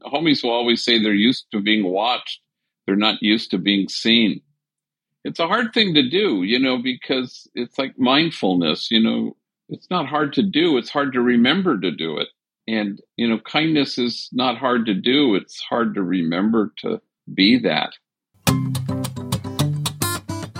homies will always say they're used to being watched, they're not used to being seen. It's a hard thing to do, you know, because it's like mindfulness, you know, it's not hard to do, it's hard to remember to do it. And, you know, kindness is not hard to do, it's hard to remember to be that.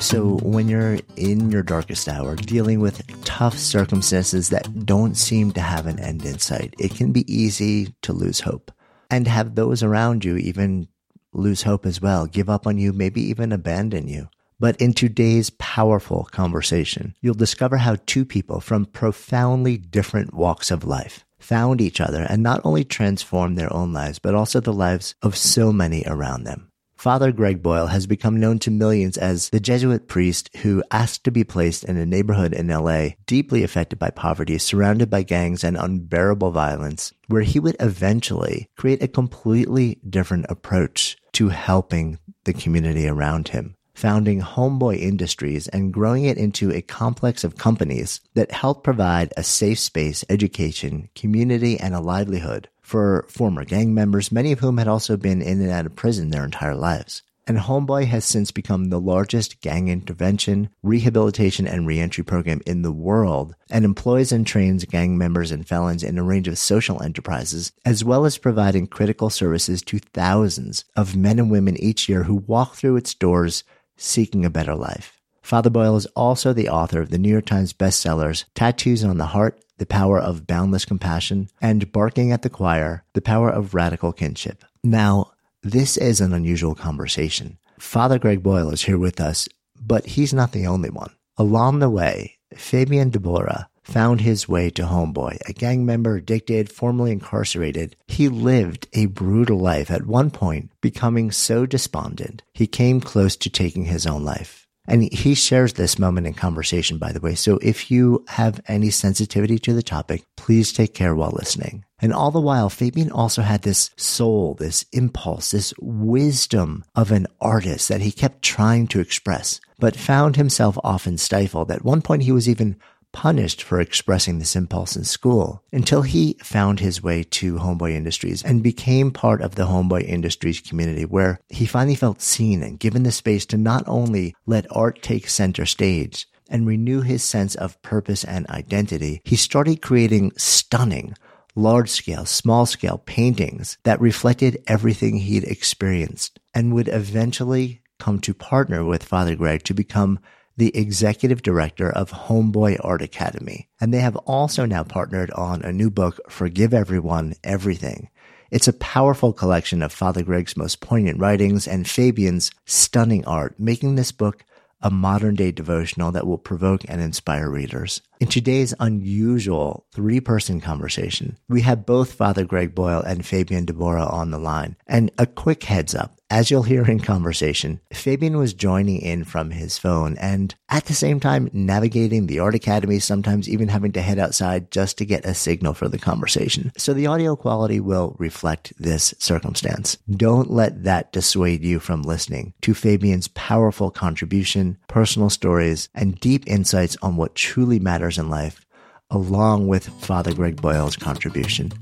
So, when you're in your darkest hour, dealing with tough circumstances that don't seem to have an end in sight, it can be easy to lose hope and have those around you even lose hope as well, give up on you, maybe even abandon you. But in today's powerful conversation, you'll discover how two people from profoundly different walks of life found each other and not only transformed their own lives, but also the lives of so many around them. Father Greg Boyle has become known to millions as the Jesuit priest who asked to be placed in a neighborhood in LA deeply affected by poverty, surrounded by gangs and unbearable violence, where he would eventually create a completely different approach to helping the community around him founding Homeboy Industries and growing it into a complex of companies that help provide a safe space, education, community, and a livelihood for former gang members, many of whom had also been in and out of prison their entire lives. And Homeboy has since become the largest gang intervention, rehabilitation, and reentry program in the world and employs and trains gang members and felons in a range of social enterprises, as well as providing critical services to thousands of men and women each year who walk through its doors seeking a better life. Father Boyle is also the author of the New York Times bestsellers Tattoos on the Heart, The Power of Boundless Compassion, and Barking at the Choir, The Power of Radical Kinship. Now, this is an unusual conversation. Father Greg Boyle is here with us, but he's not the only one. Along the way, Fabian Debora found his way to Homeboy, a gang member addicted, formerly incarcerated. He lived a brutal life at one point, becoming so despondent, he came close to taking his own life. And he shares this moment in conversation, by the way. So if you have any sensitivity to the topic, please take care while listening. And all the while, Fabian also had this soul, this impulse, this wisdom of an artist that he kept trying to express, but found himself often stifled. At one point, he was even punished for expressing this impulse in school until he found his way to Homeboy Industries and became part of the Homeboy Industries community where he finally felt seen and given the space to not only let art take center stage and renew his sense of purpose and identity, he started creating stunning large scale, small scale paintings that reflected everything he'd experienced and would eventually come to partner with Father Greg to become the executive director of Homeboy Art Academy. And they have also now partnered on a new book, Forgive Everyone, Everything. It's a powerful collection of Father Greg's most poignant writings and Fabian's stunning art, making this book a modern day devotional that will provoke and inspire readers. In today's unusual three person conversation, we have both Father Greg Boyle and Fabian Debora on the line. And a quick heads up. As you'll hear in conversation, Fabian was joining in from his phone and at the same time navigating the art academy, sometimes even having to head outside just to get a signal for the conversation. So the audio quality will reflect this circumstance. Don't let that dissuade you from listening to Fabian's powerful contribution, personal stories, and deep insights on what truly matters in life, along with Father Greg Boyle's contribution.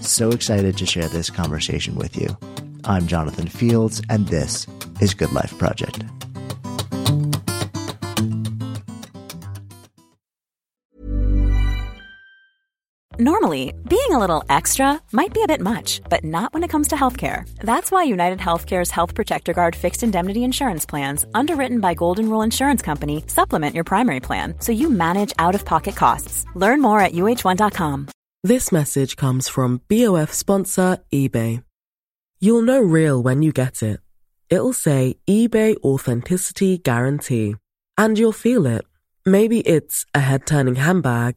So excited to share this conversation with you. I'm Jonathan Fields, and this is Good Life Project. Normally, being a little extra might be a bit much, but not when it comes to healthcare. That's why United Healthcare's Health Protector Guard fixed indemnity insurance plans, underwritten by Golden Rule Insurance Company, supplement your primary plan so you manage out of pocket costs. Learn more at uh1.com. This message comes from BOF sponsor eBay. You'll know real when you get it. It'll say eBay Authenticity Guarantee. And you'll feel it. Maybe it's a head turning handbag,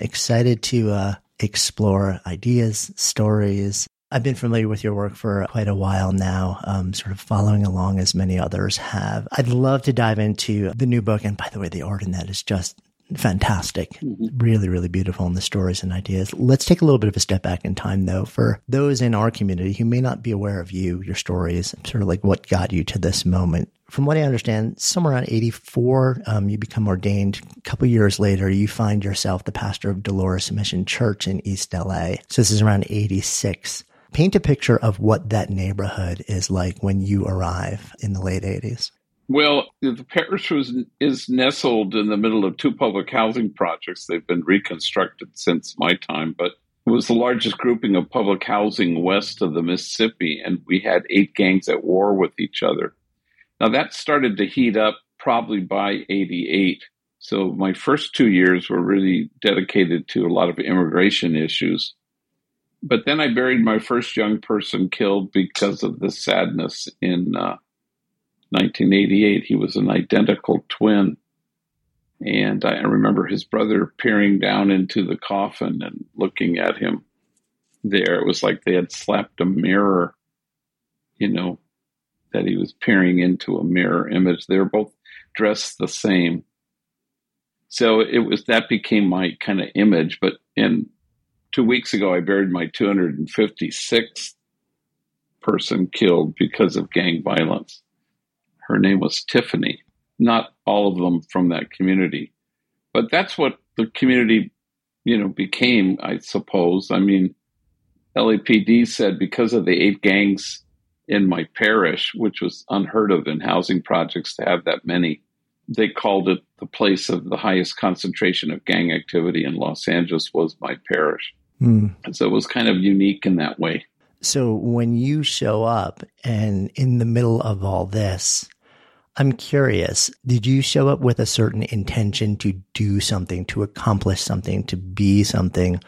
Excited to uh, explore ideas, stories. I've been familiar with your work for quite a while now, um, sort of following along as many others have. I'd love to dive into the new book. And by the way, the art in that is just fantastic. Mm-hmm. Really, really beautiful in the stories and ideas. Let's take a little bit of a step back in time though, for those in our community who may not be aware of you, your stories, sort of like what got you to this moment. From what I understand, somewhere around 84, um, you become ordained. A couple years later, you find yourself the pastor of Dolores Mission Church in East LA. So this is around 86. Paint a picture of what that neighborhood is like when you arrive in the late 80s. Well, the parish was is nestled in the middle of two public housing projects. They've been reconstructed since my time, but it was the largest grouping of public housing west of the Mississippi, and we had eight gangs at war with each other. Now that started to heat up probably by 88. So my first two years were really dedicated to a lot of immigration issues. But then I buried my first young person killed because of the sadness in uh, 1988. He was an identical twin. And I remember his brother peering down into the coffin and looking at him there. It was like they had slapped a mirror, you know, that he was peering into a mirror image. They were both dressed the same. So it was that became my kind of image. But in two weeks ago, I buried my 256th person killed because of gang violence. Her name was Tiffany. Not all of them from that community, but that's what the community, you know, became. I suppose. I mean, LAPD said because of the eight gangs in my parish, which was unheard of in housing projects to have that many, they called it the place of the highest concentration of gang activity in Los Angeles was my parish. Mm. So it was kind of unique in that way. So when you show up and in the middle of all this, I'm curious, did you show up with a certain intention to do something, to accomplish something, to be something?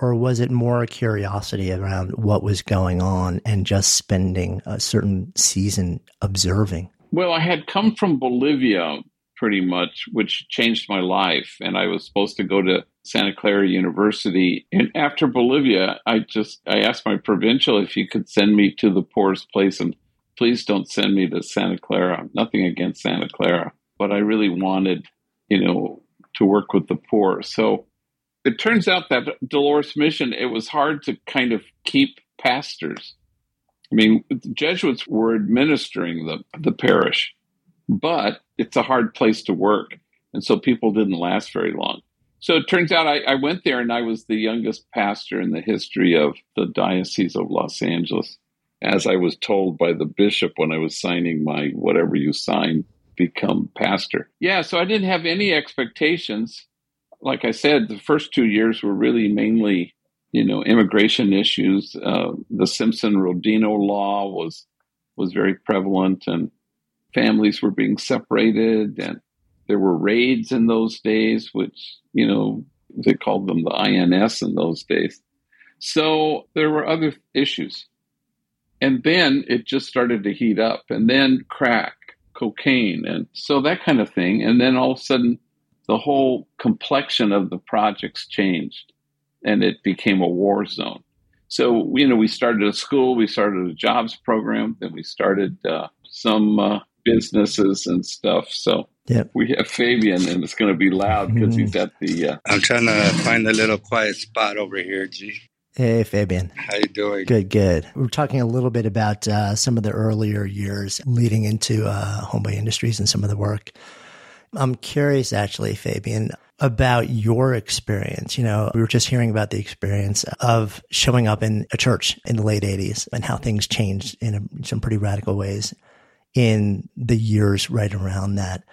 Or was it more a curiosity around what was going on and just spending a certain season observing? Well, I had come from Bolivia pretty much, which changed my life. And I was supposed to go to Santa Clara University. And after Bolivia, I just I asked my provincial if he could send me to the poorest place and please don't send me to Santa Clara. Nothing against Santa Clara, but I really wanted, you know, to work with the poor. So it turns out that Dolores Mission, it was hard to kind of keep pastors. I mean, the Jesuits were administering the, the parish, but it's a hard place to work. And so people didn't last very long. So it turns out I, I went there and I was the youngest pastor in the history of the Diocese of Los Angeles as I was told by the bishop when I was signing my whatever you sign, become pastor. Yeah, so I didn't have any expectations. Like I said, the first two years were really mainly, you know, immigration issues. Uh, the Simpson Rodino law was was very prevalent, and families were being separated, and there were raids in those days, which you know they called them the INS in those days. So there were other issues. And then it just started to heat up, and then crack, cocaine, and so that kind of thing. And then all of a sudden, the whole complexion of the projects changed, and it became a war zone. So, you know, we started a school, we started a jobs program, then we started uh, some uh, businesses and stuff. So, Yep. We have Fabian, and it's going to be loud because mm-hmm. he's at the. Uh, I'm trying to find a little quiet spot over here, G. Hey, Fabian. How you doing? Good, good. We are talking a little bit about uh, some of the earlier years leading into uh, Homeboy Industries and some of the work. I'm curious, actually, Fabian, about your experience. You know, we were just hearing about the experience of showing up in a church in the late 80s and how things changed in a, some pretty radical ways in the years right around that.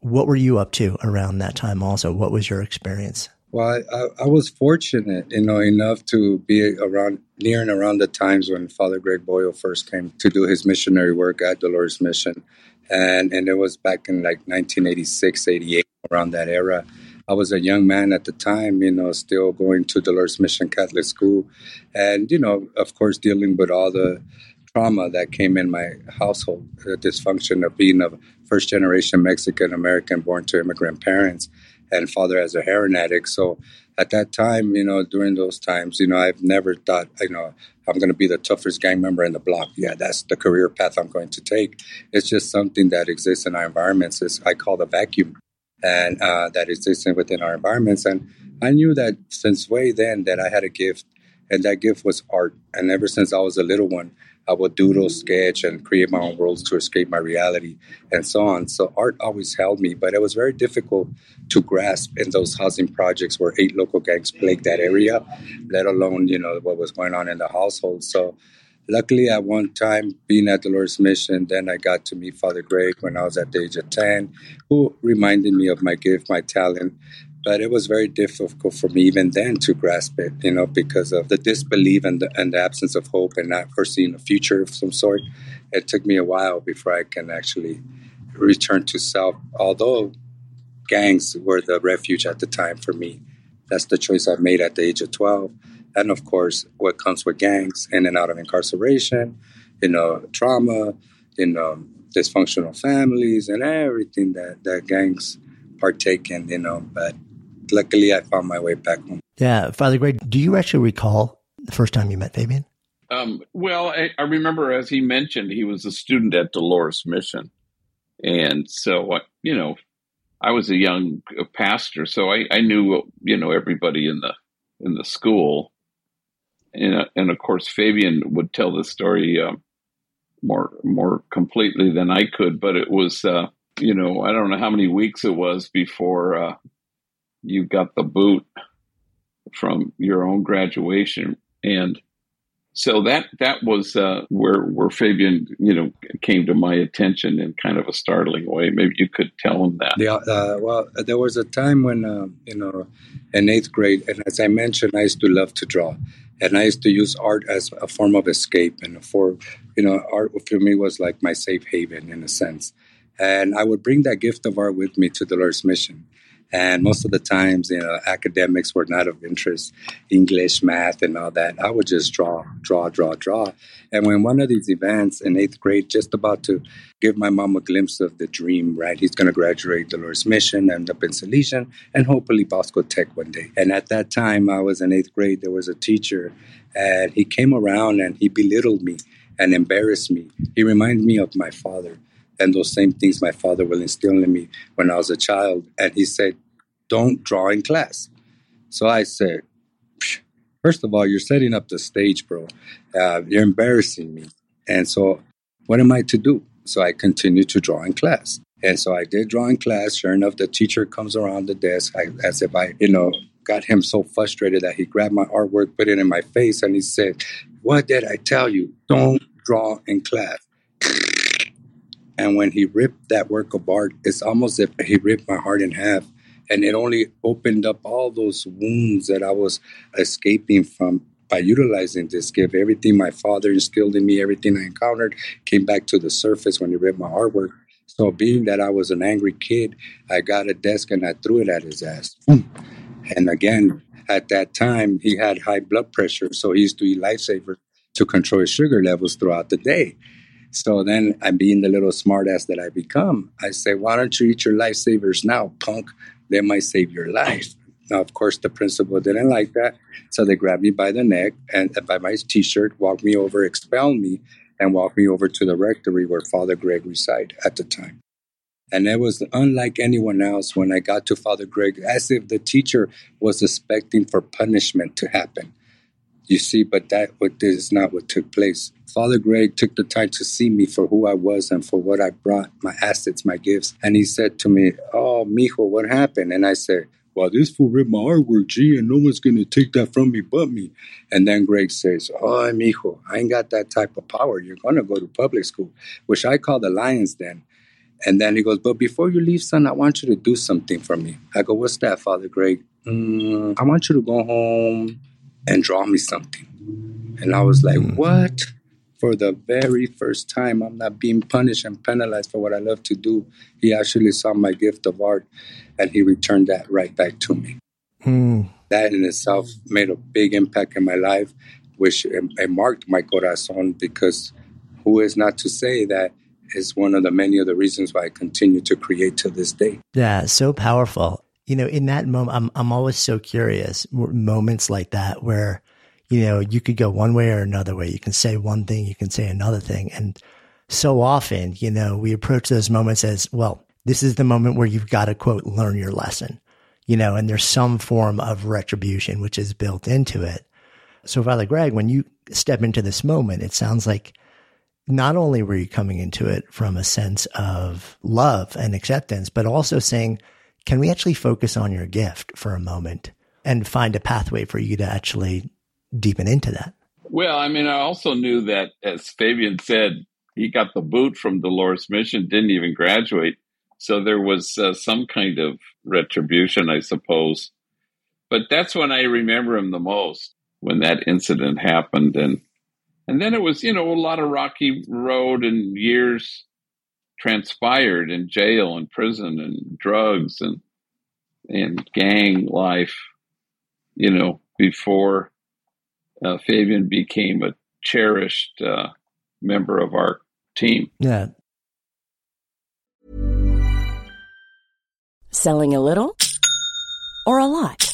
What were you up to around that time also? What was your experience? Well, I, I, was fortunate, you know, enough to be around near and around the times when Father Greg Boyle first came to do his missionary work at Dolores Mission, and and it was back in like 1986, 88, around that era. I was a young man at the time, you know, still going to Dolores Mission Catholic School, and you know, of course, dealing with all the trauma that came in my household, the dysfunction of being a first generation Mexican American born to immigrant parents and father as a heroin addict. So at that time, you know, during those times, you know, I've never thought, you know, I'm going to be the toughest gang member in the block. Yeah, that's the career path I'm going to take. It's just something that exists in our environments. It's, I call the vacuum, and uh, that exists within our environments. And I knew that since way then that I had a gift, and that gift was art. And ever since I was a little one, I would doodle, sketch, and create my own worlds to escape my reality, and so on. So art always held me, but it was very difficult to grasp in those housing projects where eight local gangs plagued that area, let alone you know what was going on in the household. So. Luckily, at one time, being at Dolores Mission, then I got to meet Father Greg when I was at the age of 10, who reminded me of my gift, my talent, but it was very difficult for me even then to grasp it, you know, because of the disbelief and the, and the absence of hope and not foreseeing a future of some sort. It took me a while before I can actually return to self, although gangs were the refuge at the time for me. That's the choice I made at the age of 12. And of course, what comes with gangs in and out of incarceration, you know, trauma, you know, dysfunctional families, and everything that, that gangs partake in, you know. But luckily, I found my way back home. Yeah, Father Greg, do you actually recall the first time you met Fabian? Um, well, I, I, remember as he mentioned, he was a student at Dolores Mission, and so you know, I was a young pastor, so I, I knew you know everybody in the in the school, and uh, and of course Fabian would tell the story uh, more more completely than I could, but it was uh, you know I don't know how many weeks it was before uh, you got the boot from your own graduation and so that that was uh, where where Fabian you know came to my attention in kind of a startling way. Maybe you could tell him that. Yeah, uh, well, there was a time when uh, you know in eighth grade, and as I mentioned, I used to love to draw, and I used to use art as a form of escape, and for you know, art for me was like my safe haven in a sense. And I would bring that gift of art with me to Dolores Mission. And most of the times, you know, academics were not of interest, English, math, and all that. I would just draw, draw, draw, draw. And when one of these events in eighth grade, just about to give my mom a glimpse of the dream, right? He's going to graduate Dolores Mission, end up in Salesian, and hopefully Bosco Tech one day. And at that time, I was in eighth grade. There was a teacher, and he came around and he belittled me and embarrassed me. He reminded me of my father and those same things my father will instill in me when I was a child. And he said, don't draw in class. So I said, first of all, you're setting up the stage, bro. Uh, you're embarrassing me. And so, what am I to do? So I continued to draw in class. And so I did draw in class. Sure enough, the teacher comes around the desk I, as if I, you know, got him so frustrated that he grabbed my artwork, put it in my face, and he said, What did I tell you? Don't draw in class. And when he ripped that work of art, it's almost as if he ripped my heart in half and it only opened up all those wounds that I was escaping from by utilizing this gift. Everything my father instilled in me, everything I encountered, came back to the surface when he read my artwork. So, being that I was an angry kid, I got a desk and I threw it at his ass. And again, at that time, he had high blood pressure, so he used to eat lifesavers to control his sugar levels throughout the day. So then, I'm being the little smartass that I become. I say, "Why don't you eat your lifesavers now, punk?" They might save your life. Now, of course, the principal didn't like that. So they grabbed me by the neck and uh, by my t shirt, walked me over, expelled me, and walked me over to the rectory where Father Greg resided at the time. And it was unlike anyone else when I got to Father Greg, as if the teacher was expecting for punishment to happen. You see, but that what is not what took place. Father Greg took the time to see me for who I was and for what I brought, my assets, my gifts. And he said to me, Oh, mijo, what happened? And I said, well, this fool ripped my artwork, G, and no one's going to take that from me but me. And then Greg says, Oh, mijo, I ain't got that type of power. You're going to go to public school, which I call the lion's den. And then he goes, But before you leave, son, I want you to do something for me. I go, What's that, Father Greg? Mm, I want you to go home and draw me something. And I was like, mm. What? For the very first time, I'm not being punished and penalized for what I love to do. He actually saw my gift of art and he returned that right back to me. Mm. That in itself made a big impact in my life, which it, it marked my corazon because who is not to say that is one of the many of the reasons why I continue to create to this day. Yeah, so powerful. You know, in that moment, I'm I'm always so curious. Moments like that where, you know, you could go one way or another way. You can say one thing, you can say another thing, and so often, you know, we approach those moments as well. This is the moment where you've got to quote learn your lesson, you know, and there's some form of retribution which is built into it. So, Father Greg, when you step into this moment, it sounds like not only were you coming into it from a sense of love and acceptance, but also saying, can we actually focus on your gift for a moment and find a pathway for you to actually deepen into that? Well, I mean, I also knew that, as Fabian said, he got the boot from Dolores Mission, didn't even graduate. So there was uh, some kind of retribution, I suppose. But that's when I remember him the most, when that incident happened. And and then it was, you know, a lot of rocky road and years transpired in jail and prison and drugs and and gang life, you know, before uh, Fabian became a cherished uh, member of our team. Yeah. Selling a little or a lot?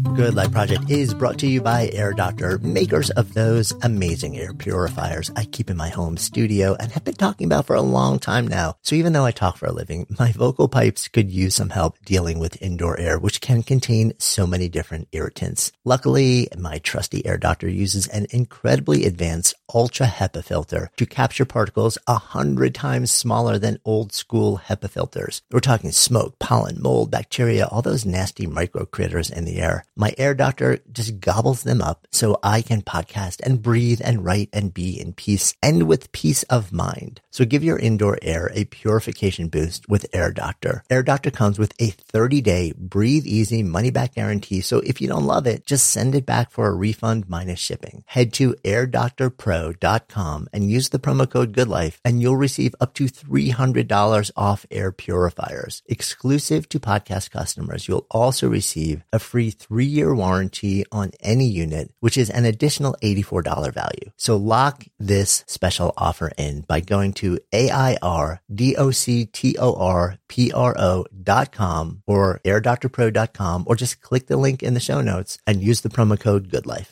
Good Life Project is brought to you by Air Doctor, makers of those amazing air purifiers I keep in my home studio and have been talking about for a long time now. So even though I talk for a living, my vocal pipes could use some help dealing with indoor air, which can contain so many different irritants. Luckily, my trusty Air Doctor uses an incredibly advanced ultra HEPA filter to capture particles a hundred times smaller than old school HEPA filters. We're talking smoke, pollen, mold, bacteria, all those nasty micro critters in the air. My air doctor just gobbles them up so I can podcast and breathe and write and be in peace and with peace of mind. So give your indoor air a purification boost with Air Doctor. Air Doctor comes with a 30 day breathe easy money back guarantee. So if you don't love it, just send it back for a refund minus shipping. Head to airdoctorpro.com and use the promo code GoodLife and you'll receive up to $300 off air purifiers. Exclusive to podcast customers, you'll also receive a free three year warranty on any unit, which is an additional $84 value. So lock this special offer in by going to AIRDOCTORPRO.com or airdoctorpro.com or just click the link in the show notes and use the promo code GoodLife.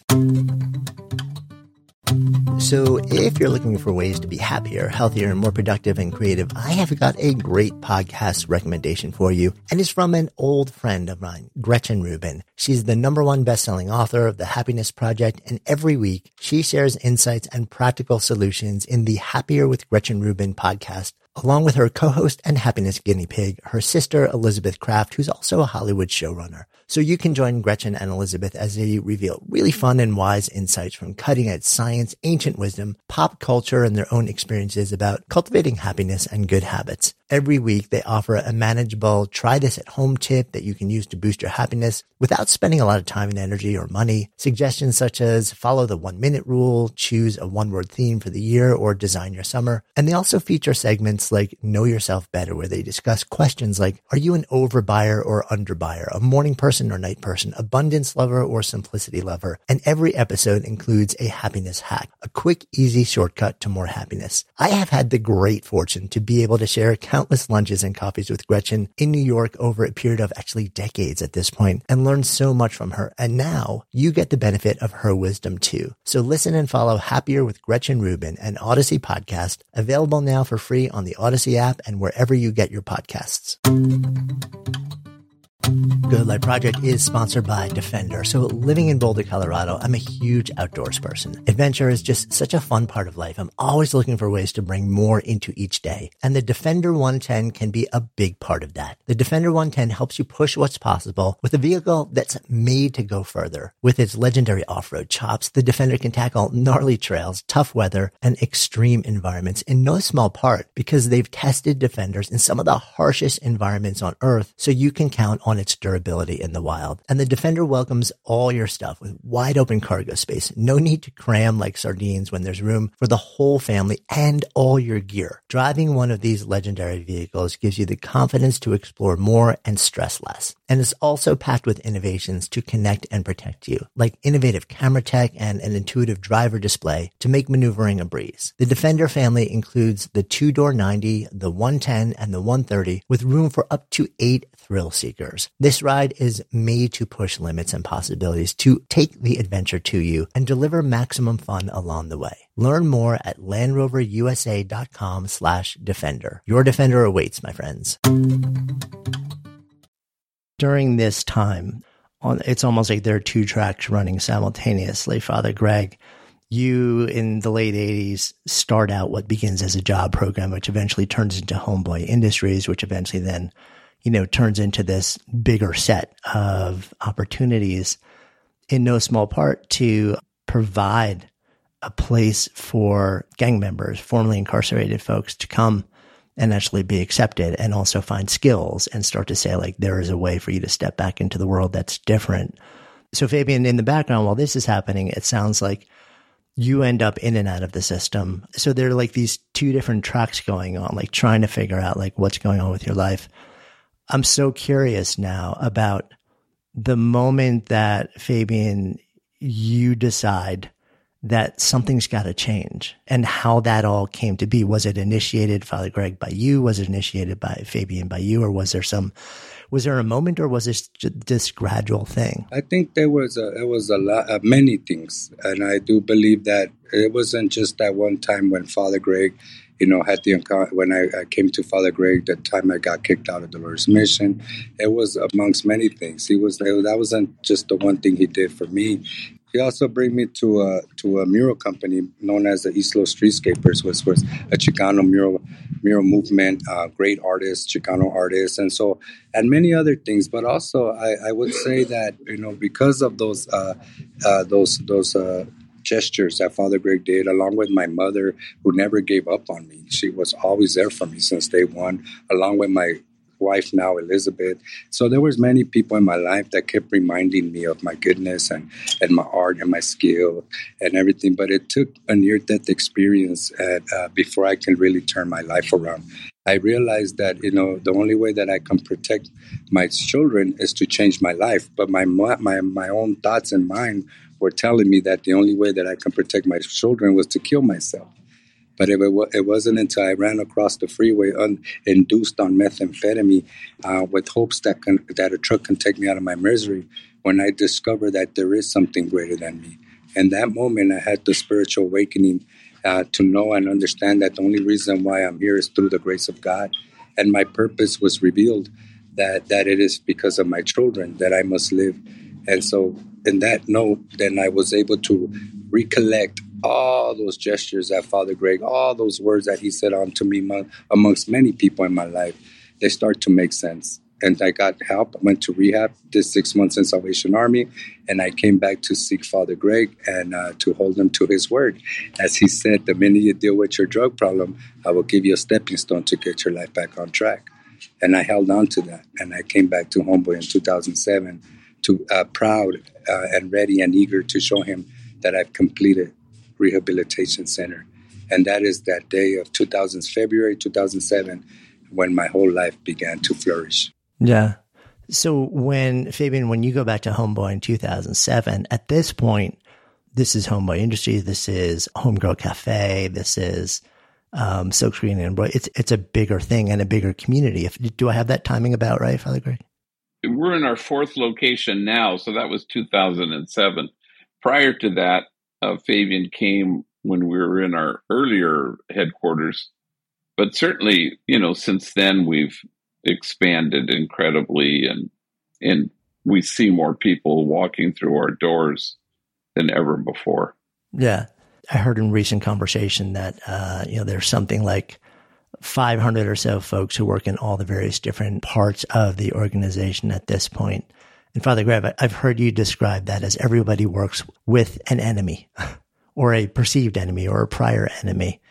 So, if you're looking for ways to be happier, healthier, and more productive and creative, I have got a great podcast recommendation for you. And it's from an old friend of mine, Gretchen Rubin. She's the number one best-selling author of The Happiness Project. And every week she shares insights and practical solutions in the Happier with Gretchen Rubin podcast along with her co-host and happiness guinea pig, her sister Elizabeth Craft, who's also a Hollywood showrunner. So you can join Gretchen and Elizabeth as they reveal really fun and wise insights from cutting edge science, ancient wisdom, pop culture, and their own experiences about cultivating happiness and good habits. Every week they offer a manageable try this at home tip that you can use to boost your happiness without spending a lot of time and energy or money. Suggestions such as follow the one minute rule, choose a one word theme for the year, or design your summer. And they also feature segments like Know Yourself Better, where they discuss questions like, are you an overbuyer or underbuyer, a morning person person or night person, abundance lover or simplicity lover, and every episode includes a happiness hack, a quick, easy shortcut to more happiness. I have had the great fortune to be able to share countless lunches and coffees with Gretchen in New York over a period of actually decades at this point and learned so much from her. And now you get the benefit of her wisdom too. So listen and follow Happier with Gretchen Rubin, an Odyssey podcast, available now for free on the Odyssey app and wherever you get your podcasts. Good Life Project is sponsored by Defender. So living in Boulder, Colorado, I'm a huge outdoors person. Adventure is just such a fun part of life. I'm always looking for ways to bring more into each day. And the Defender 110 can be a big part of that. The Defender 110 helps you push what's possible with a vehicle that's made to go further. With its legendary off-road chops, the Defender can tackle gnarly trails, tough weather, and extreme environments in no small part because they've tested Defenders in some of the harshest environments on earth. So you can count on its durability in the wild. And the Defender welcomes all your stuff with wide open cargo space. No need to cram like sardines when there's room for the whole family and all your gear. Driving one of these legendary vehicles gives you the confidence to explore more and stress less. And it's also packed with innovations to connect and protect you, like innovative camera tech and an intuitive driver display to make maneuvering a breeze. The Defender family includes the two door 90, the 110, and the 130 with room for up to eight thrill seekers. This ride is made to push limits and possibilities to take the adventure to you and deliver maximum fun along the way. Learn more at landroverusa.com slash defender. Your defender awaits, my friends. During this time, on, it's almost like there are two tracks running simultaneously. Father Greg, you in the late 80s start out what begins as a job program, which eventually turns into Homeboy Industries, which eventually then you know, turns into this bigger set of opportunities in no small part to provide a place for gang members, formerly incarcerated folks to come and actually be accepted and also find skills and start to say like there is a way for you to step back into the world that's different. So Fabian, in the background, while this is happening, it sounds like you end up in and out of the system. So there are like these two different tracks going on, like trying to figure out like what's going on with your life. I'm so curious now about the moment that Fabian, you decide that something's got to change and how that all came to be. Was it initiated, Father Greg, by you? Was it initiated by Fabian by you? Or was there some, was there a moment or was this this gradual thing? I think there was a, it was a lot, uh, many things. And I do believe that it wasn't just that one time when Father Greg you know, had the when I, I, came to Father Greg, the time I got kicked out of Dolores Mission, it was amongst many things. He was that wasn't just the one thing he did for me. He also bring me to a to a mural company known as the East Los Streetscapers, which was a Chicano mural mural movement, uh, great artists, Chicano artists, and so and many other things. But also, I, I would say that you know because of those uh, uh, those those uh, gestures that Father Greg did, along with my mother, who never gave up on me. She was always there for me since day one, along with my wife now, Elizabeth. So there was many people in my life that kept reminding me of my goodness and, and my art and my skill and everything. But it took a near-death experience at, uh, before I can really turn my life around. I realized that you know the only way that I can protect my children is to change my life. But my my my own thoughts and mind were telling me that the only way that I can protect my children was to kill myself. But it, it wasn't until I ran across the freeway un, induced on methamphetamine uh, with hopes that, can, that a truck can take me out of my misery when I discovered that there is something greater than me. And that moment, I had the spiritual awakening uh, to know and understand that the only reason why I'm here is through the grace of God. And my purpose was revealed that, that it is because of my children that I must live. And so in that note, then I was able to recollect all those gestures that Father Greg, all those words that he said on to me amongst many people in my life, they start to make sense. And I got help. I went to rehab, did six months in Salvation Army, and I came back to seek Father Greg and uh, to hold him to his word. As he said, the minute you deal with your drug problem, I will give you a stepping stone to get your life back on track. And I held on to that. And I came back to Homeboy in 2007 to uh, proud uh, and ready and eager to show him that I've completed rehabilitation center, and that is that day of 2000 February 2007 when my whole life began to flourish. Yeah, So when Fabian, when you go back to Homeboy in 2007, at this point, this is Homeboy Industries, this is Homegirl Cafe, this is um, Silkscreen and. It's it's a bigger thing and a bigger community. If do I have that timing about right, Father Greg? We're in our fourth location now, so that was 2007. Prior to that, uh, Fabian came when we were in our earlier headquarters, but certainly, you know, since then we've expanded incredibly, and and we see more people walking through our doors than ever before. Yeah, I heard in recent conversation that uh, you know there's something like 500 or so folks who work in all the various different parts of the organization at this point. And Father Greg, I've heard you describe that as everybody works with an enemy or a perceived enemy or a prior enemy.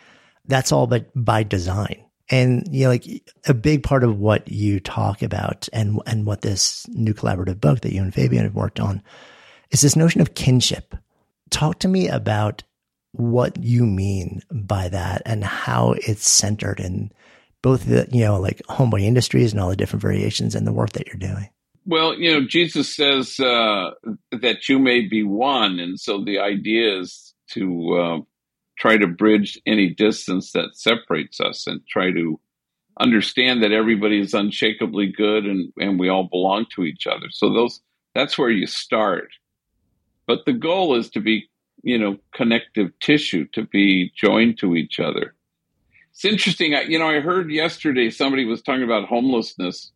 That's all but by design. And you know, like a big part of what you talk about and and what this new collaborative book that you and Fabian have worked on is this notion of kinship. Talk to me about what you mean by that and how it's centered in both the, you know, like homeboy industries and all the different variations and the work that you're doing. Well, you know, Jesus says uh, that you may be one. And so the idea is to uh, try to bridge any distance that separates us and try to understand that everybody is unshakably good and, and we all belong to each other. So those that's where you start. But the goal is to be you know, connective tissue to be joined to each other. It's interesting. I, you know, I heard yesterday somebody was talking about homelessness,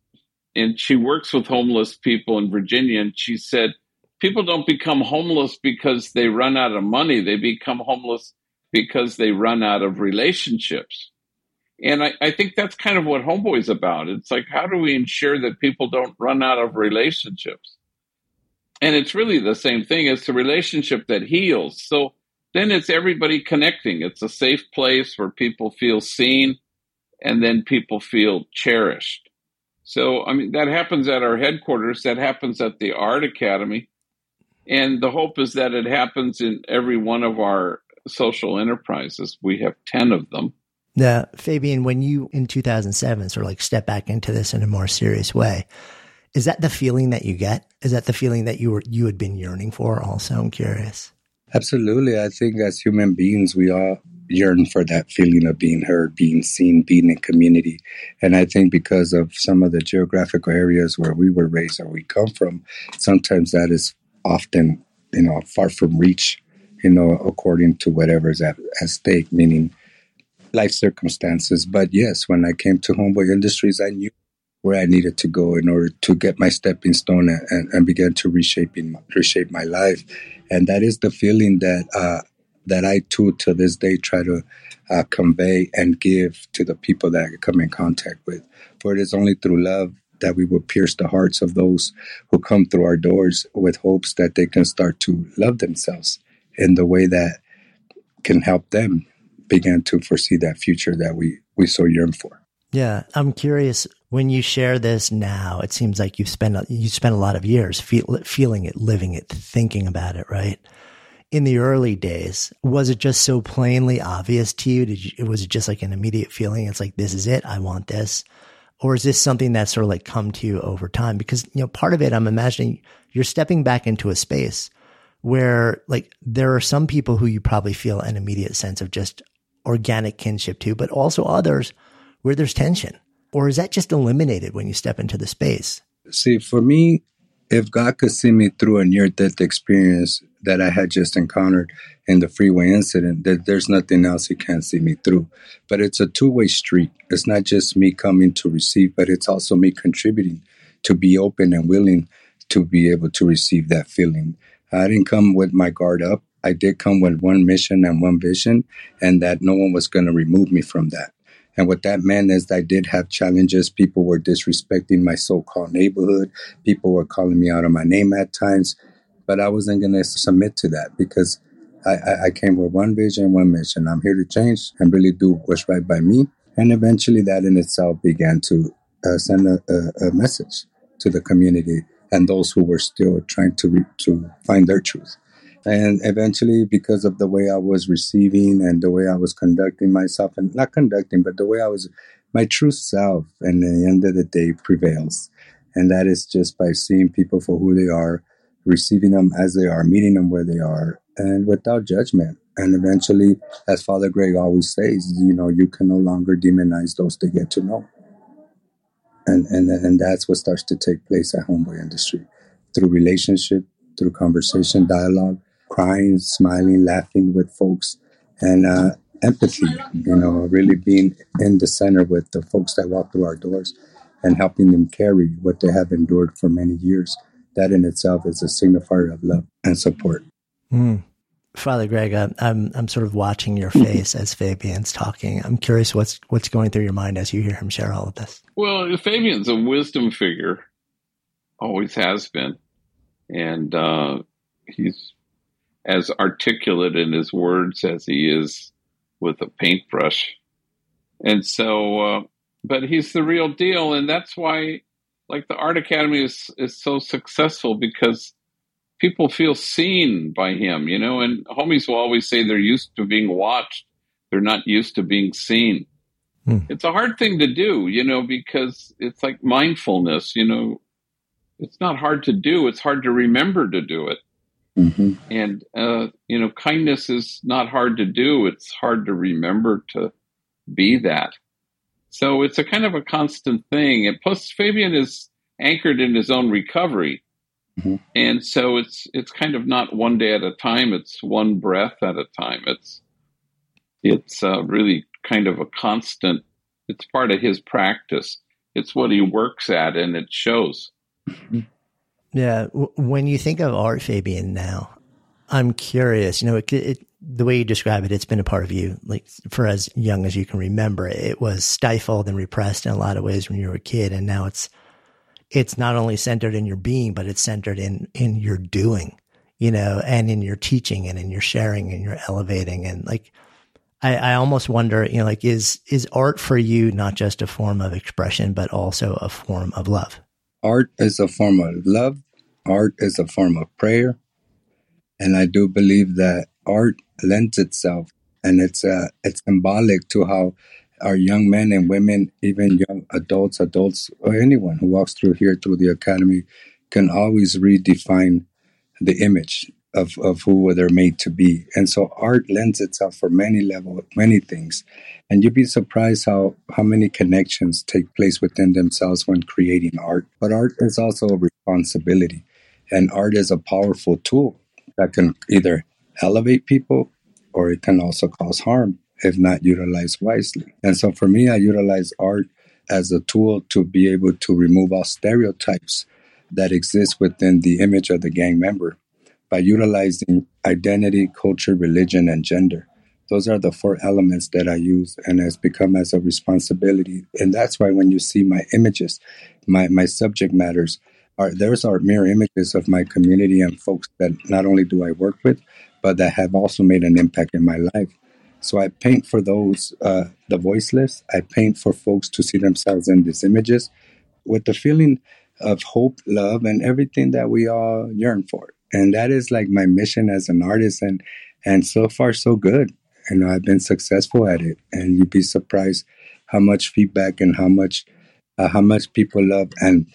and she works with homeless people in Virginia, and she said people don't become homeless because they run out of money. They become homeless because they run out of relationships. And I, I think that's kind of what Homeboy's about. It's like, how do we ensure that people don't run out of relationships? And it's really the same thing. It's a relationship that heals. So then it's everybody connecting. It's a safe place where people feel seen and then people feel cherished. So, I mean, that happens at our headquarters, that happens at the Art Academy. And the hope is that it happens in every one of our social enterprises. We have 10 of them. Now, Fabian, when you in 2007 sort of like step back into this in a more serious way, is that the feeling that you get? Is that the feeling that you were you had been yearning for? Also, I'm curious. Absolutely. I think as human beings, we all yearn for that feeling of being heard, being seen, being in community. And I think because of some of the geographical areas where we were raised or we come from, sometimes that is often, you know, far from reach, you know, according to whatever's at, at stake, meaning life circumstances. But yes, when I came to Homeboy Industries, I knew where I needed to go in order to get my stepping stone and, and, and begin to reshaping reshape my life. And that is the feeling that uh, that I too to this day try to uh, convey and give to the people that I come in contact with. For it is only through love that we will pierce the hearts of those who come through our doors with hopes that they can start to love themselves in the way that can help them begin to foresee that future that we, we so yearn for. Yeah, I'm curious when you share this now, it seems like you've spent you spent a lot of years feel, feeling it, living it, thinking about it, right? In the early days, was it just so plainly obvious to you? Did you, was it just like an immediate feeling? It's like this is it. I want this, or is this something that's sort of like come to you over time? Because you know, part of it, I'm imagining you're stepping back into a space where like there are some people who you probably feel an immediate sense of just organic kinship to, but also others where there's tension or is that just eliminated when you step into the space? See, for me, if God could see me through a near death experience that I had just encountered in the freeway incident, that there's nothing else He can't see me through. But it's a two way street. It's not just me coming to receive, but it's also me contributing to be open and willing to be able to receive that feeling. I didn't come with my guard up. I did come with one mission and one vision, and that no one was going to remove me from that. And what that meant is I did have challenges. People were disrespecting my so called neighborhood. People were calling me out of my name at times. But I wasn't going to submit to that because I, I, came with one vision, one mission. I'm here to change and really do what's right by me. And eventually, that in itself began to uh, send a, a, a, message to the community and those who were still trying to re- to find their truth. And eventually, because of the way I was receiving and the way I was conducting myself, and not conducting, but the way I was, my true self, and at the end of the day, prevails. And that is just by seeing people for who they are, receiving them as they are, meeting them where they are, and without judgment. And eventually, as Father Greg always says, you know, you can no longer demonize those they get to know. And, and, and that's what starts to take place at Homeboy Industry through relationship, through conversation, dialogue, crying, smiling, laughing with folks, and uh, empathy, you know, really being in the center with the folks that walk through our doors and helping them carry what they have endured for many years. That in itself is a signifier of love and support. Mm. Father Greg, I'm, I'm, I'm sort of watching your face as Fabian's talking. I'm curious what's what's going through your mind as you hear him share all of this. Well, Fabian's a wisdom figure, always has been, and uh, he's as articulate in his words as he is with a paintbrush. And so, uh, but he's the real deal. And that's why, like, the Art Academy is, is so successful because people feel seen by him, you know. And homies will always say they're used to being watched, they're not used to being seen. Hmm. It's a hard thing to do, you know, because it's like mindfulness, you know. It's not hard to do, it's hard to remember to do it. Mm-hmm. And, uh, you know, kindness is not hard to do. It's hard to remember to be that. So it's a kind of a constant thing. And plus, Fabian is anchored in his own recovery. Mm-hmm. And so it's it's kind of not one day at a time. It's one breath at a time. It's it's uh, really kind of a constant. It's part of his practice. It's what he works at, and it shows. Mm-hmm. Yeah. When you think of art, Fabian, now, I'm curious, you know, it, it, the way you describe it, it's been a part of you, like for as young as you can remember. It was stifled and repressed in a lot of ways when you were a kid. And now it's, it's not only centered in your being, but it's centered in, in your doing, you know, and in your teaching and in your sharing and your elevating. And like, I, I almost wonder, you know, like, is, is art for you not just a form of expression, but also a form of love? Art is a form of love, art is a form of prayer. And I do believe that art lends itself and it's uh, it's symbolic to how our young men and women, even young adults, adults, or anyone who walks through here through the academy can always redefine the image of, of who they're made to be. And so art lends itself for many level, many things. And you'd be surprised how, how many connections take place within themselves when creating art. But art is also a responsibility. And art is a powerful tool that can either elevate people or it can also cause harm if not utilized wisely. And so for me, I utilize art as a tool to be able to remove all stereotypes that exist within the image of the gang member by utilizing identity, culture, religion, and gender. Those are the four elements that I use and has become as a responsibility. And that's why when you see my images, my, my subject matters, are those are mirror images of my community and folks that not only do I work with, but that have also made an impact in my life. So I paint for those, uh, the voiceless. I paint for folks to see themselves in these images with the feeling of hope, love, and everything that we all yearn for and that is like my mission as an artist and and so far so good. You know i've been successful at it and you'd be surprised how much feedback and how much uh, how much people love and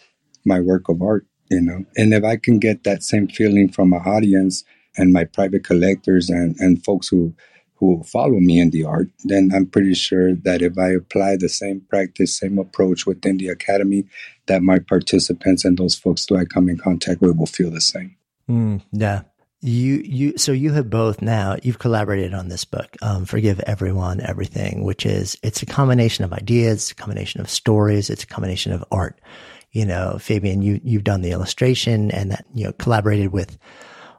my work of art you know? And if i can get that same feeling from my audience and my private collectors and and folks who who follow me in the art then i'm pretty sure that if i apply the same practice same approach within the academy that my participants and those folks who i come in contact with will feel the same Mm, yeah. You, you, so you have both now, you've collaborated on this book, um, Forgive Everyone, Everything, which is, it's a combination of ideas, a combination of stories, it's a combination of art. You know, Fabian, you, you've done the illustration and that, you know, collaborated with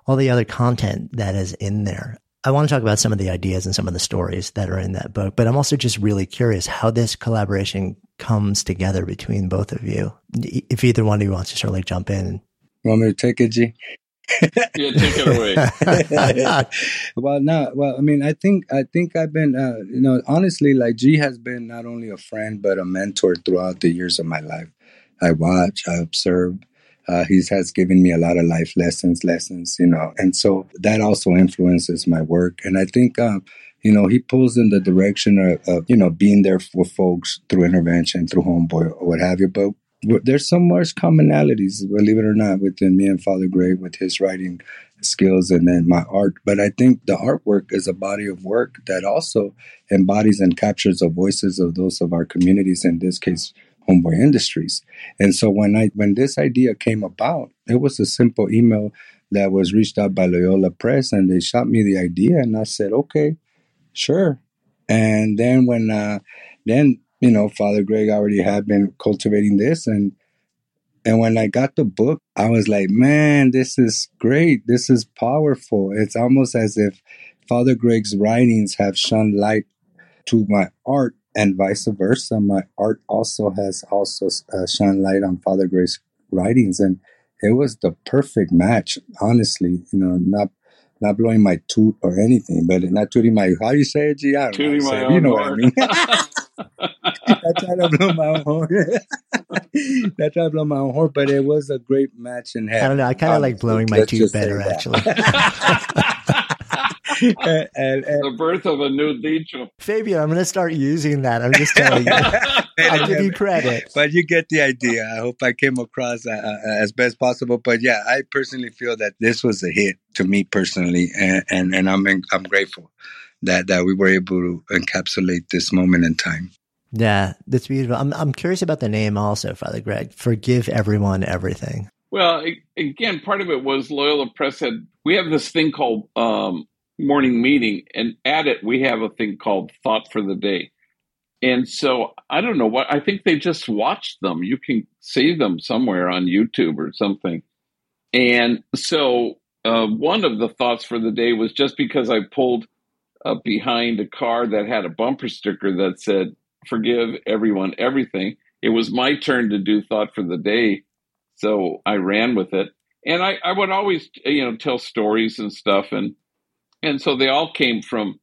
all the other content that is in there. I want to talk about some of the ideas and some of the stories that are in that book, but I'm also just really curious how this collaboration comes together between both of you. If either one of you wants to certainly jump in. Want me to take it, G? yeah, take it away. well, no, well, I mean, I think I think I've been, uh, you know, honestly, like G has been not only a friend but a mentor throughout the years of my life. I watch, I observe. Uh, he has given me a lot of life lessons, lessons, you know, and so that also influences my work. And I think, uh, you know, he pulls in the direction of, of, you know, being there for folks through intervention, through homeboy or what have you. But there's some much commonalities, believe it or not, within me and Father Greg with his writing skills and then my art. But I think the artwork is a body of work that also embodies and captures the voices of those of our communities, in this case, Homeboy Industries. And so when I when this idea came about, it was a simple email that was reached out by Loyola Press, and they shot me the idea, and I said, okay, sure. And then when uh, then you know Father Greg already had been cultivating this, and and when I got the book, I was like, man, this is great. This is powerful. It's almost as if Father Greg's writings have shone light to my art and vice versa. My art also has also uh, shone light on Father Greg's writings. And it was the perfect match, honestly, you know, not not blowing my toot or anything, but not tooting my, how you say it, G? I don't know. my So, own you know what I mean. I try to blow my own horn. I try to blow my own horn, but it was a great match in heaven. I don't know. I kind of like blowing my Let's toot better, actually. And, and, and the birth of a new dicho. Fabio, I'm going to start using that. I'm just telling you. I'll give you credit. But you get the idea. I hope I came across uh, uh, as best possible. But yeah, I personally feel that this was a hit to me personally, and and, and I'm I'm grateful that that we were able to encapsulate this moment in time. Yeah, that's beautiful. I'm I'm curious about the name also, Father Greg. Forgive everyone everything. Well, again, part of it was Loyola Press had we have this thing called um, morning meeting, and at it we have a thing called Thought for the Day. And so I don't know what I think they just watched them. You can see them somewhere on YouTube or something. And so uh, one of the thoughts for the day was just because I pulled uh, behind a car that had a bumper sticker that said "Forgive everyone everything." It was my turn to do thought for the day, so I ran with it. And I, I would always, you know, tell stories and stuff, and and so they all came from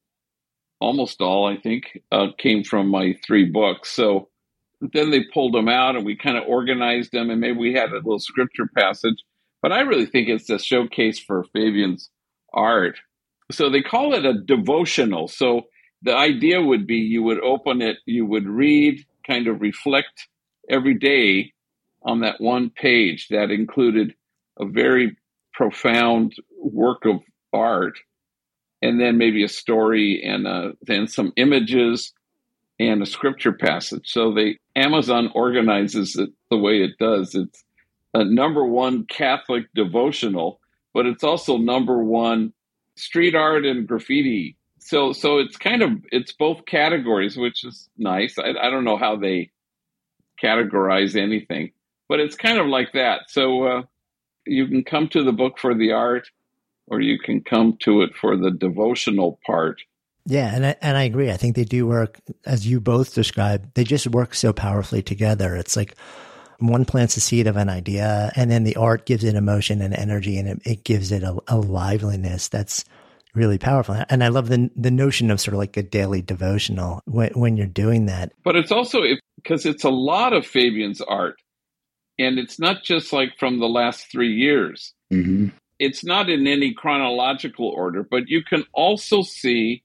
almost all, I think, uh, came from my three books. So then they pulled them out, and we kind of organized them, and maybe we had a little scripture passage. But I really think it's a showcase for Fabian's art. So they call it a devotional. So the idea would be you would open it, you would read, kind of reflect every day on that one page that included a very profound work of art, and then maybe a story and uh, then some images and a scripture passage. So they Amazon organizes it the way it does. It's a number one Catholic devotional, but it's also number one street art and graffiti. So so it's kind of it's both categories, which is nice. I, I don't know how they categorize anything, but it's kind of like that. So uh, you can come to the book for the art, or you can come to it for the devotional part. Yeah, and I, and I agree. I think they do work as you both described. They just work so powerfully together. It's like one plants a seed of an idea, and then the art gives it emotion and energy, and it, it gives it a, a liveliness that's really powerful. And I love the the notion of sort of like a daily devotional when when you're doing that. But it's also because it's a lot of Fabian's art, and it's not just like from the last three years. Mm-hmm. It's not in any chronological order, but you can also see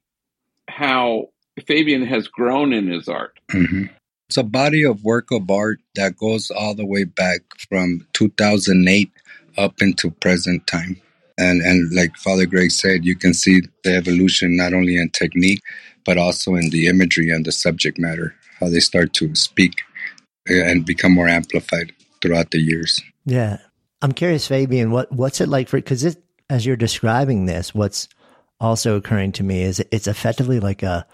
how Fabian has grown in his art. Mm-hmm. It's a body of work of art that goes all the way back from 2008 up into present time. And and like Father Greg said, you can see the evolution not only in technique, but also in the imagery and the subject matter, how they start to speak and become more amplified throughout the years. Yeah, I'm curious, Fabian. What what's it like for? Because as you're describing this, what's also occurring to me is it's effectively like a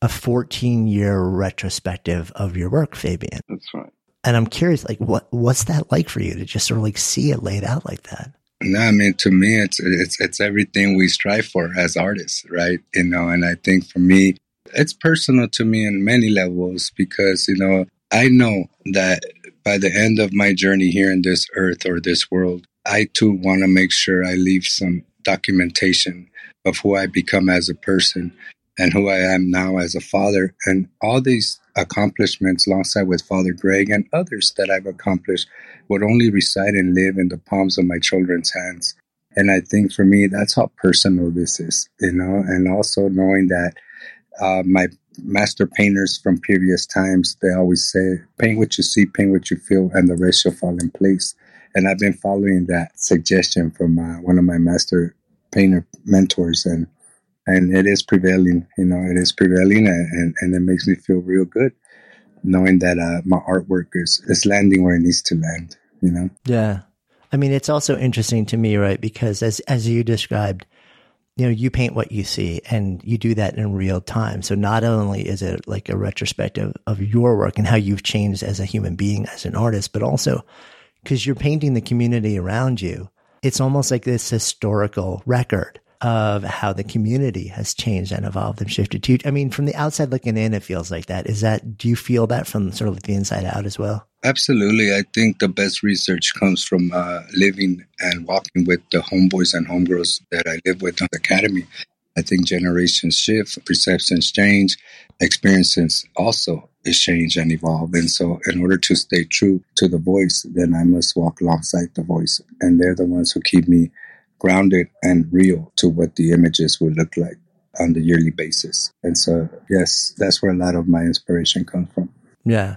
a 14 year retrospective of your work, Fabian. That's right. And I'm curious, like, what what's that like for you to just sort of like see it laid out like that? No, I mean to me, it's it's it's everything we strive for as artists, right? You know, and I think for me, it's personal to me in many levels because you know I know that by the end of my journey here in this earth or this world, I too want to make sure I leave some documentation of who I become as a person and who I am now as a father, and all these accomplishments alongside with Father Greg and others that I've accomplished would only reside and live in the palms of my children's hands. And I think for me, that's how personal this is, you know, and also knowing that uh, my master painters from previous times, they always say, paint what you see, paint what you feel, and the rest shall fall in place. And I've been following that suggestion from uh, one of my master painter mentors, and and it is prevailing. You know, it is prevailing, and, and, and it makes me feel real good knowing that uh, my artwork is is landing where it needs to land. You know. Yeah, I mean, it's also interesting to me, right? Because as as you described, you know, you paint what you see, and you do that in real time. So not only is it like a retrospective of your work and how you've changed as a human being, as an artist, but also because you're painting the community around you. It's almost like this historical record of how the community has changed and evolved and shifted to I mean, from the outside looking in, it feels like that. Is that, do you feel that from sort of the inside out as well? Absolutely. I think the best research comes from uh, living and walking with the homeboys and homegirls that I live with on the academy. I think generations shift, perceptions change, experiences also change and evolve. And so, in order to stay true to the voice, then I must walk alongside the voice. And they're the ones who keep me grounded and real to what the images would look like on the yearly basis. And so, yes, that's where a lot of my inspiration comes from. Yeah.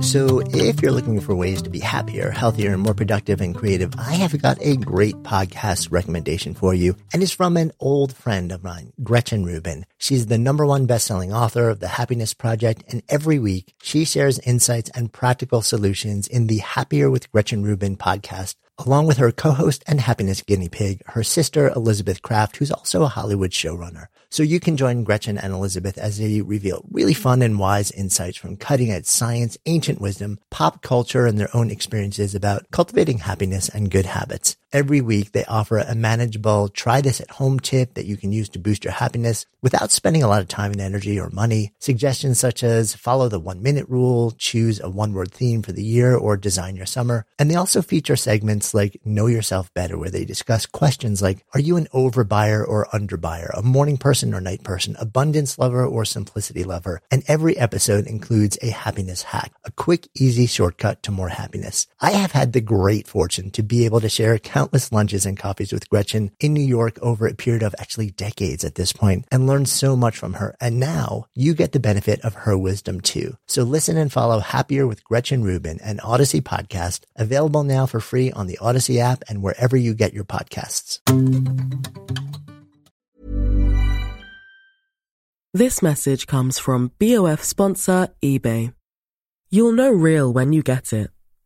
So, if you're looking for ways to be happier, healthier, and more productive and creative, I have got a great podcast recommendation for you. And it's from an old friend of mine, Gretchen Rubin. She's the number one best-selling author of The Happiness Project. And every week she shares insights and practical solutions in the Happier with Gretchen Rubin podcast along with her co-host and happiness guinea pig, her sister Elizabeth Craft, who's also a Hollywood showrunner. So you can join Gretchen and Elizabeth as they reveal really fun and wise insights from cutting edge science, ancient wisdom, pop culture, and their own experiences about cultivating happiness and good habits. Every week, they offer a manageable try this at home tip that you can use to boost your happiness without spending a lot of time and energy or money. Suggestions such as follow the one minute rule, choose a one word theme for the year, or design your summer. And they also feature segments like Know Yourself Better, where they discuss questions like, are you an overbuyer or underbuyer, a morning person or night person, abundance lover or simplicity lover? And every episode includes a happiness hack, a quick, easy shortcut to more happiness. I have had the great fortune to be able to share countless lunches and coffees with Gretchen in New York over a period of actually decades at this point and learned so much from her. And now you get the benefit of her wisdom too. So listen and follow Happier with Gretchen Rubin, an Odyssey podcast available now for free on the Odyssey app and wherever you get your podcasts. This message comes from BOF sponsor eBay. You'll know real when you get it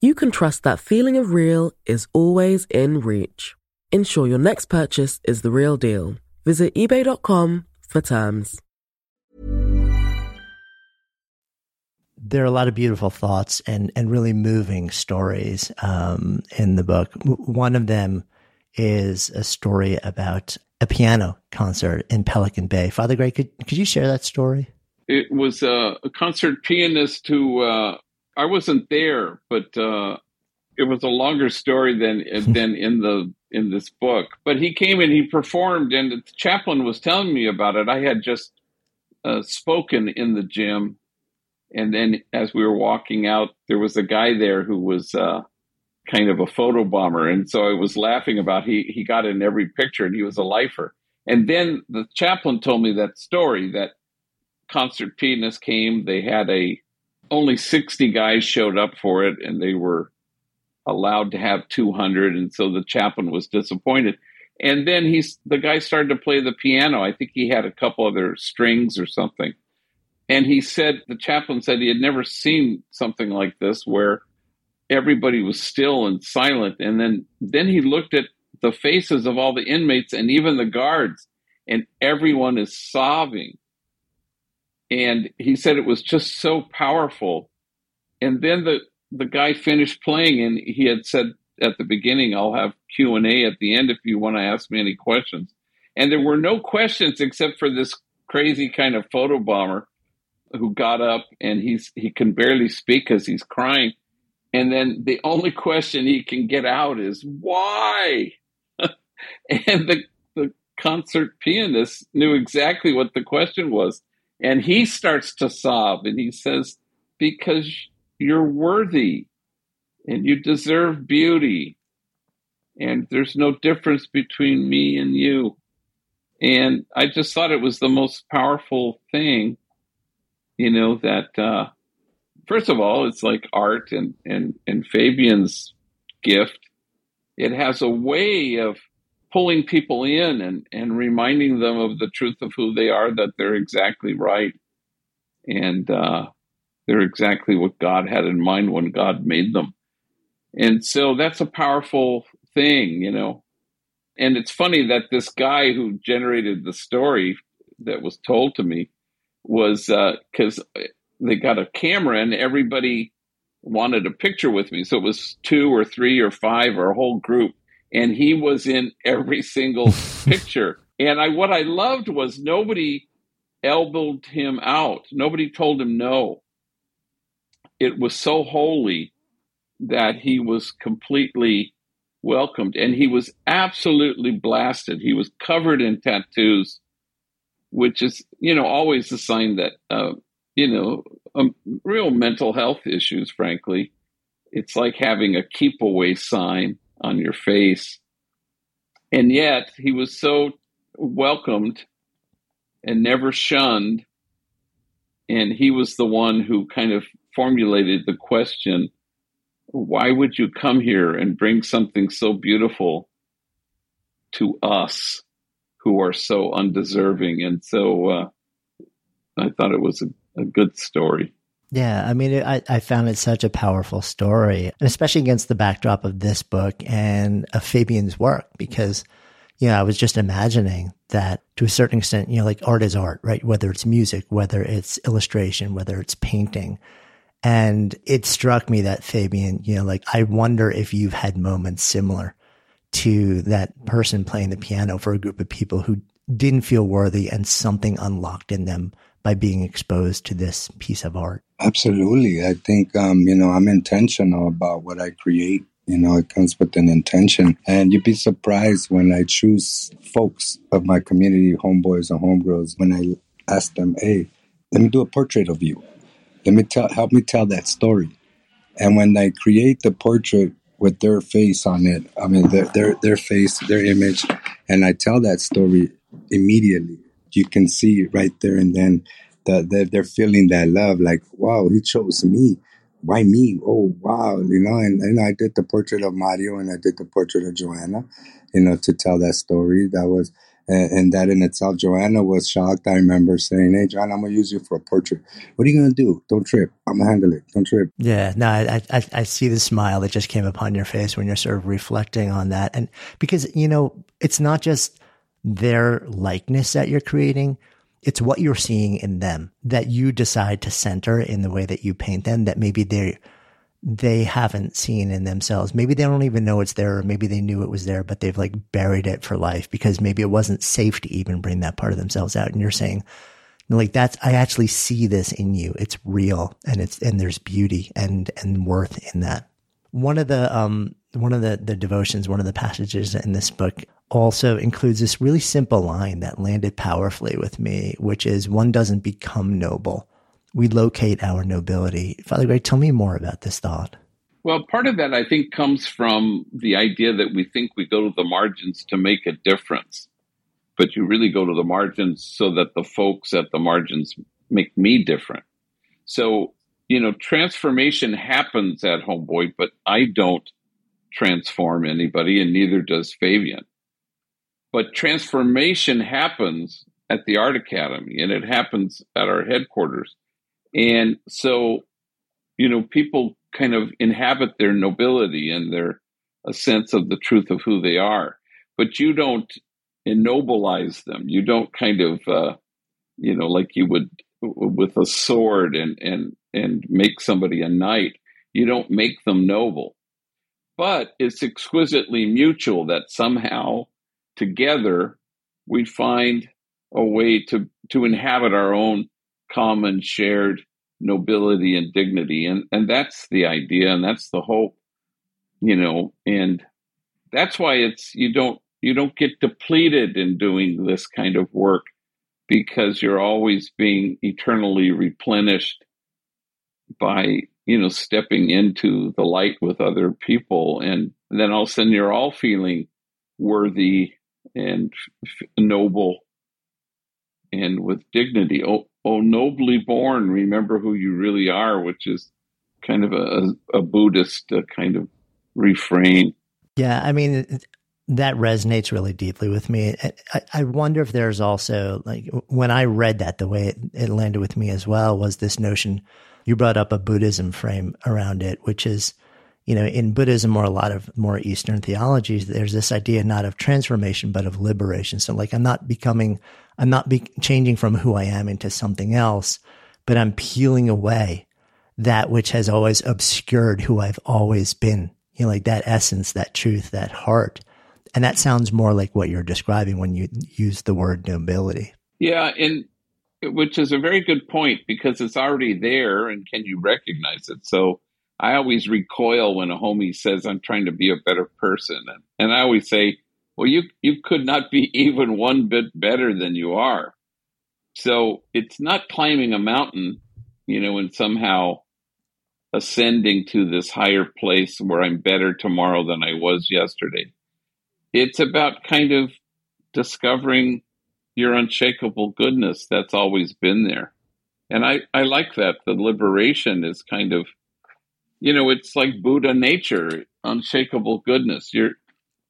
you can trust that feeling of real is always in reach. Ensure your next purchase is the real deal. Visit eBay.com for terms. There are a lot of beautiful thoughts and, and really moving stories um, in the book. One of them is a story about a piano concert in Pelican Bay. Father Greg, could, could you share that story? It was a concert pianist who uh, I wasn't there, but uh, it was a longer story than than in the in this book. But he came and he performed, and the chaplain was telling me about it. I had just uh, spoken in the gym, and then as we were walking out, there was a guy there who was uh, kind of a photo bomber, and so I was laughing about he he got in every picture, and he was a lifer. And then the chaplain told me that story that concert pianist came. They had a only 60 guys showed up for it and they were allowed to have 200 and so the chaplain was disappointed. And then he's the guy started to play the piano. I think he had a couple other strings or something. And he said the chaplain said he had never seen something like this where everybody was still and silent. And then then he looked at the faces of all the inmates and even the guards and everyone is sobbing and he said it was just so powerful. And then the the guy finished playing, and he had said at the beginning, "I'll have Q and A at the end if you want to ask me any questions." And there were no questions except for this crazy kind of photo bomber who got up and he's he can barely speak because he's crying, and then the only question he can get out is why, and the the concert pianist knew exactly what the question was, and he starts to sob and he says, "Because you're worthy, and you deserve beauty." And there's no difference between me and you and I just thought it was the most powerful thing, you know, that uh, first of all, it's like art and, and, and Fabian's gift. It has a way of pulling people in and, and reminding them of the truth of who they are, that they're exactly right. And uh, they're exactly what God had in mind when God made them. And so that's a powerful thing, you know and it's funny that this guy who generated the story that was told to me was because uh, they got a camera and everybody wanted a picture with me. So it was two or three or five or a whole group, and he was in every single picture. And I what I loved was nobody elbowed him out. Nobody told him no. It was so holy that he was completely welcomed, and he was absolutely blasted. He was covered in tattoos, which is, you know, always a sign that, uh, you know, um, real mental health issues, frankly. It's like having a keep away sign on your face. And yet he was so welcomed and never shunned. And he was the one who kind of formulated the question why would you come here and bring something so beautiful to us who are so undeserving? And so uh, I thought it was a, a good story. Yeah, I mean, I, I found it such a powerful story, and especially against the backdrop of this book and of Fabian's work, because, you know, I was just imagining that to a certain extent, you know, like art is art, right? Whether it's music, whether it's illustration, whether it's painting, and it struck me that Fabian, you know, like I wonder if you've had moments similar to that person playing the piano for a group of people who didn't feel worthy and something unlocked in them by being exposed to this piece of art. Absolutely. I think, um, you know, I'm intentional about what I create. You know, it comes with an intention. And you'd be surprised when I choose folks of my community, homeboys and homegirls, when I ask them, hey, let me do a portrait of you let me tell, help me tell that story. And when I create the portrait with their face on it, I mean their their their face, their image, and I tell that story immediately. You can see right there and then that they're, they're feeling that love. Like, wow, he chose me. Why me? Oh, wow, you know. And, and I did the portrait of Mario and I did the portrait of Joanna, you know, to tell that story. That was and, and, that in itself, Joanna was shocked. I remember saying, "Hey, John, I'm gonna use you for a portrait. What are you gonna do? Don't trip. I'm gonna handle it. Don't trip." Yeah, no, I, I, I see the smile that just came upon your face when you're sort of reflecting on that, and because you know, it's not just their likeness that you're creating. It's what you're seeing in them that you decide to center in the way that you paint them. That maybe they're they haven't seen in themselves. Maybe they don't even know it's there, or maybe they knew it was there, but they've like buried it for life because maybe it wasn't safe to even bring that part of themselves out. And you're saying, like that's I actually see this in you. It's real and it's and there's beauty and and worth in that. One of the um one of the the devotions, one of the passages in this book also includes this really simple line that landed powerfully with me, which is one doesn't become noble we locate our nobility. Father Greg, tell me more about this thought. Well, part of that I think comes from the idea that we think we go to the margins to make a difference, but you really go to the margins so that the folks at the margins make me different. So, you know, transformation happens at Homeboy, but I don't transform anybody, and neither does Fabian. But transformation happens at the Art Academy, and it happens at our headquarters. And so, you know, people kind of inhabit their nobility and their a sense of the truth of who they are, but you don't ennobilize them. You don't kind of, uh, you know, like you would with a sword and and and make somebody a knight. You don't make them noble, but it's exquisitely mutual that somehow together we find a way to to inhabit our own common shared nobility and dignity. And, and that's the idea and that's the hope, you know, and that's why it's, you don't, you don't get depleted in doing this kind of work because you're always being eternally replenished by you know stepping into the light with other people and then all of a sudden you're all feeling worthy and noble and with dignity oh, oh nobly born remember who you really are which is kind of a, a buddhist uh, kind of refrain yeah i mean that resonates really deeply with me. I, I, wonder if there's also like when I read that, the way it, it, landed with me as well was this notion. You brought up a Buddhism frame around it, which is, you know, in Buddhism or a lot of more Eastern theologies, there's this idea not of transformation but of liberation. So, like, I'm not becoming, I'm not be changing from who I am into something else, but I'm peeling away that which has always obscured who I've always been. You know, like that essence, that truth, that heart and that sounds more like what you're describing when you use the word nobility. Yeah, and which is a very good point because it's already there and can you recognize it? So I always recoil when a homie says I'm trying to be a better person. And, I always say, well, you you could not be even one bit better than you are. So it's not climbing a mountain, you know, and somehow ascending to this higher place where I'm better tomorrow than I was yesterday it's about kind of discovering your unshakable goodness that's always been there. And I, I like that. The liberation is kind of, you know, it's like Buddha nature, unshakable goodness. You're,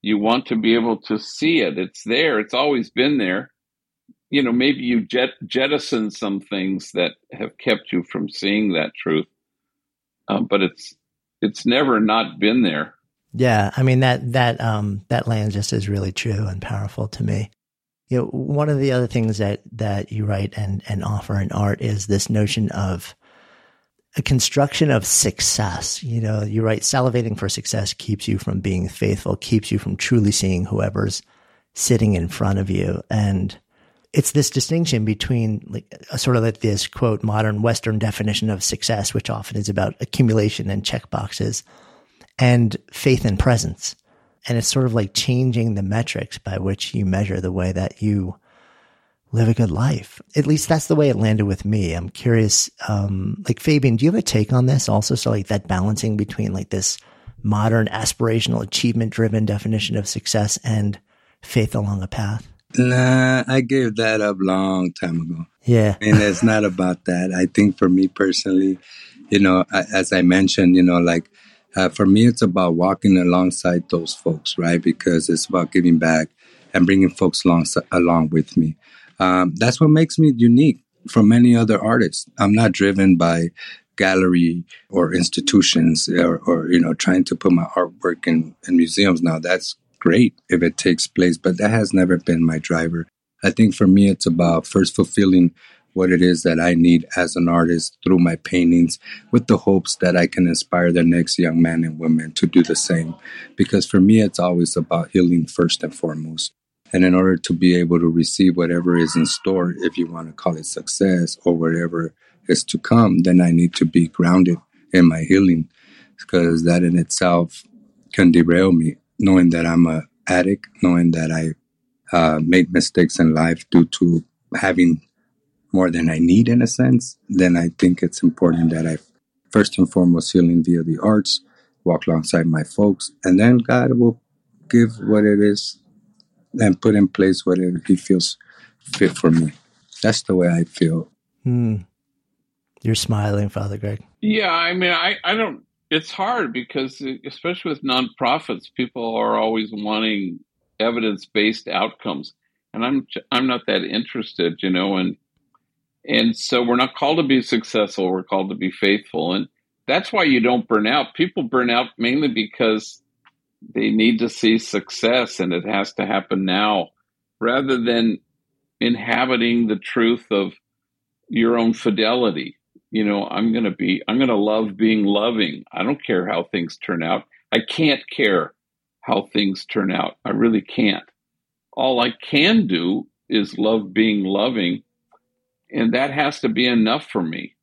you want to be able to see it. It's there. It's always been there. You know, maybe you jet, jettison some things that have kept you from seeing that truth. Um, but it's, it's never not been there. Yeah, I mean that that um that land just is really true and powerful to me. You know, one of the other things that that you write and and offer in art is this notion of a construction of success. You know, you write salivating for success keeps you from being faithful, keeps you from truly seeing whoever's sitting in front of you. And it's this distinction between like a sort of like this quote modern Western definition of success, which often is about accumulation and check boxes and faith and presence. And it's sort of like changing the metrics by which you measure the way that you live a good life. At least that's the way it landed with me. I'm curious, um, like Fabian, do you have a take on this also? So like that balancing between like this modern aspirational achievement driven definition of success and faith along a path? Nah, I gave that up long time ago. Yeah. and it's not about that. I think for me personally, you know, as I mentioned, you know, like uh, for me, it's about walking alongside those folks, right? Because it's about giving back and bringing folks along along with me. Um, that's what makes me unique from many other artists. I'm not driven by gallery or institutions or, or you know trying to put my artwork in, in museums. Now that's great if it takes place, but that has never been my driver. I think for me, it's about first fulfilling what it is that I need as an artist through my paintings with the hopes that I can inspire the next young man and woman to do the same. Because for me, it's always about healing first and foremost. And in order to be able to receive whatever is in store, if you want to call it success or whatever is to come, then I need to be grounded in my healing because that in itself can derail me, knowing that I'm a addict, knowing that I uh, made mistakes in life due to having more than I need in a sense, then I think it's important that I first and foremost healing via the arts, walk alongside my folks, and then God will give what it is and put in place whatever He feels fit for me. That's the way I feel. Hmm. You're smiling, Father Greg. Yeah, I mean, I, I don't. It's hard because, especially with nonprofits, people are always wanting evidence based outcomes, and I'm I'm not that interested, you know. And and so we're not called to be successful, we're called to be faithful. And that's why you don't burn out. People burn out mainly because they need to see success and it has to happen now rather than inhabiting the truth of your own fidelity. You know, I'm going to be, I'm going to love being loving. I don't care how things turn out. I can't care how things turn out. I really can't. All I can do is love being loving And that has to be enough for me.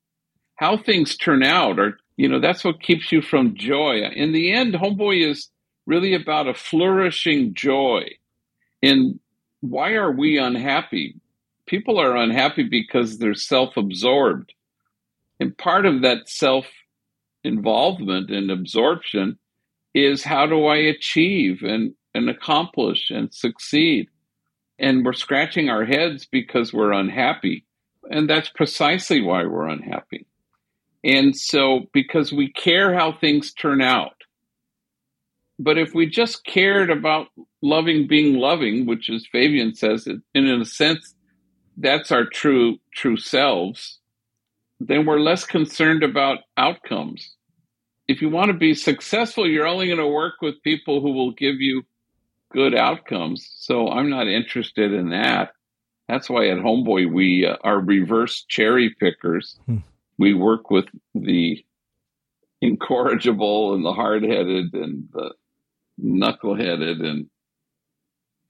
How things turn out are, you know, that's what keeps you from joy. In the end, Homeboy is really about a flourishing joy. And why are we unhappy? People are unhappy because they're self absorbed. And part of that self involvement and absorption is how do I achieve and, and accomplish and succeed? And we're scratching our heads because we're unhappy. And that's precisely why we're unhappy. And so, because we care how things turn out. But if we just cared about loving being loving, which as Fabian says, and in a sense, that's our true true selves, then we're less concerned about outcomes. If you want to be successful, you're only going to work with people who will give you good outcomes. So I'm not interested in that. That's why at Homeboy we uh, are reverse cherry pickers. Hmm. We work with the incorrigible and the hard-headed and the knuckleheaded and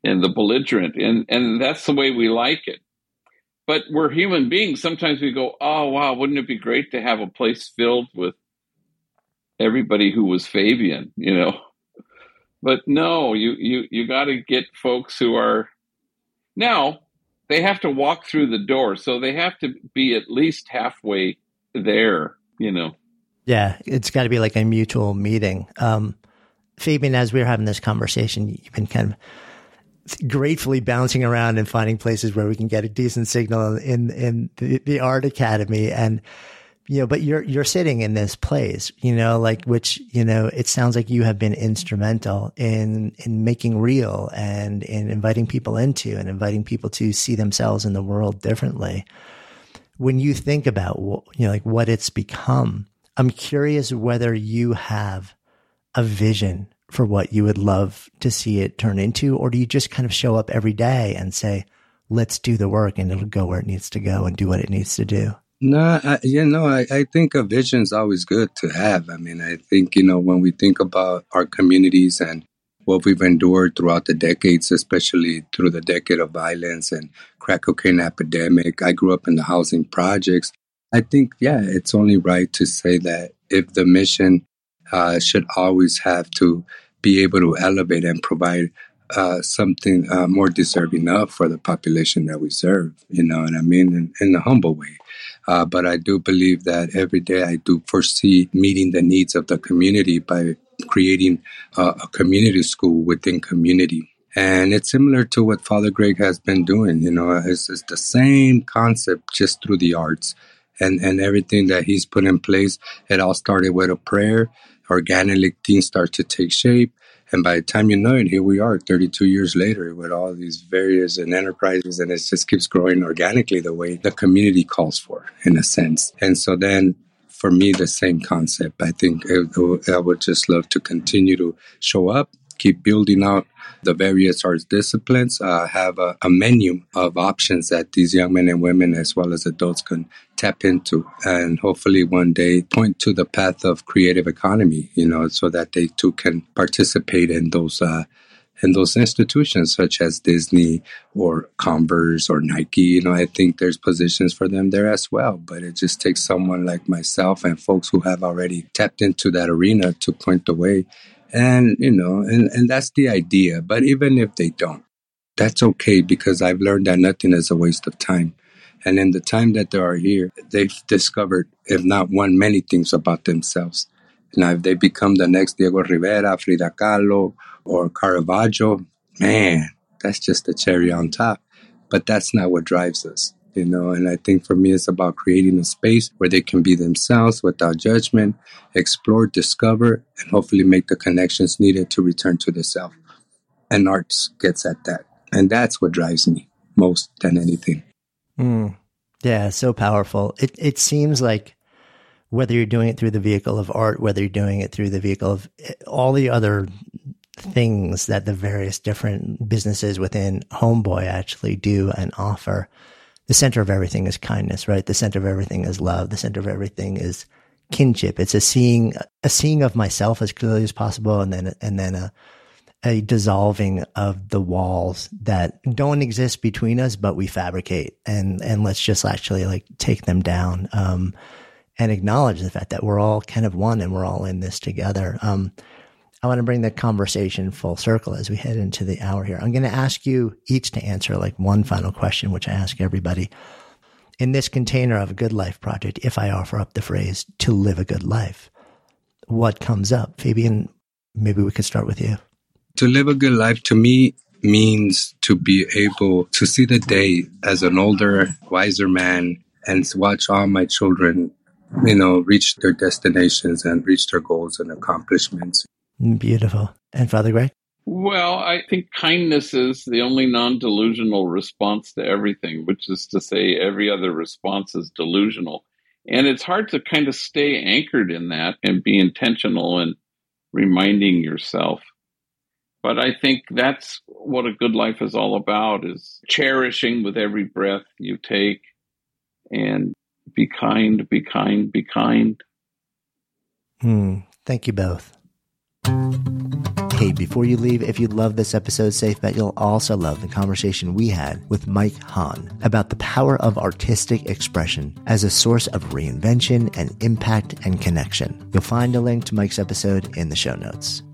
and the belligerent and and that's the way we like it but we're human beings. Sometimes we go, oh, wow, wouldn't it be great to have a place filled with everybody who was Fabian, you know? But no, you, you, you got to get folks who are now they have to walk through the door. So they have to be at least halfway there, you know? Yeah, it's got to be like a mutual meeting. Um, Fabian, as we were having this conversation, you've been kind of gratefully bouncing around and finding places where we can get a decent signal in in the, the, art academy. And you know but you're you're sitting in this place you know like which you know it sounds like you have been instrumental in in making real and in inviting people into and inviting people to see themselves in the world differently. When you think about you know like what it's become i'm curious whether you have a vision for what you would love to see it turn into? Or do you just kind of show up every day and say, let's do the work and it'll go where it needs to go and do what it needs to do? No, I, you know, I, I think a vision is always good to have. I mean, I think, you know, when we think about our communities and what we've endured throughout the decades, especially through the decade of violence and crack cocaine epidemic. I grew up in the housing projects. I think, yeah, it's only right to say that if the mission uh, should always have to be able to elevate and provide uh, something uh, more deserving of for the population that we serve, you know what I mean, in, in a humble way. Uh, but I do believe that every day I do foresee meeting the needs of the community by creating a community school within community. And it's similar to what Father Greg has been doing. You know, it's, it's the same concept just through the arts and, and everything that he's put in place. It all started with a prayer organically things start to take shape. And by the time you know it, here we are 32 years later with all these various and enterprises, and it just keeps growing organically the way the community calls for, in a sense. And so then for me, the same concept. I think I would just love to continue to show up keep building out the various arts disciplines, uh, have a, a, menu of options that these young men and women, as well as adults, can tap into, and hopefully one day point to the path of creative economy. You know, so that they too can participate in those. Uh, in those institutions such as Disney or Converse or Nike, you know, I think there's positions for them there as well. But it just takes someone like myself and folks who have already tapped into that arena to point the way and, you know, and, and that's the idea. But even if they don't, that's okay because I've learned that nothing is a waste of time. And in the time that they are here, they've discovered, if not one, many things about themselves. Now, if they become the next Diego Rivera, Frida Kahlo, or Caravaggio, man, that's just the cherry on top. But that's not what drives us you know and i think for me it's about creating a space where they can be themselves without judgment explore discover and hopefully make the connections needed to return to the self. And arts gets at that. And that's what drives me most than anything. Mm. yeah so powerful. It, it seems like whether you're doing it through the vehicle of art whether you're doing it through the vehicle of eh, all the other things that the various different businesses within homeboy actually do and offer the center of everything is kindness, right? The center of everything is love. The center of everything is kinship. It's a seeing, a seeing of myself as clearly as possible. And then, and then a, a dissolving of the walls that don't exist between us, but we fabricate and, and let's just actually like take them down. Um, and acknowledge the fact that we're all kind of one and we're all in this together. Um, I want to bring the conversation full circle as we head into the hour here. I'm going to ask you each to answer like one final question, which I ask everybody. In this container of a good life project, if I offer up the phrase to live a good life, what comes up? Fabian, maybe we could start with you. To live a good life to me means to be able to see the day as an older, wiser man and watch all my children, you know, reach their destinations and reach their goals and accomplishments. Beautiful. And Father Greg? Well, I think kindness is the only non delusional response to everything, which is to say, every other response is delusional. And it's hard to kind of stay anchored in that and be intentional and reminding yourself but I think that's what a good life is all about is cherishing with every breath you take and be kind, be kind, be kind. Hmm. Thank you both. Hey, before you leave, if you love this episode, safe bet you'll also love the conversation we had with Mike Hahn about the power of artistic expression as a source of reinvention and impact and connection. You'll find a link to Mike's episode in the show notes.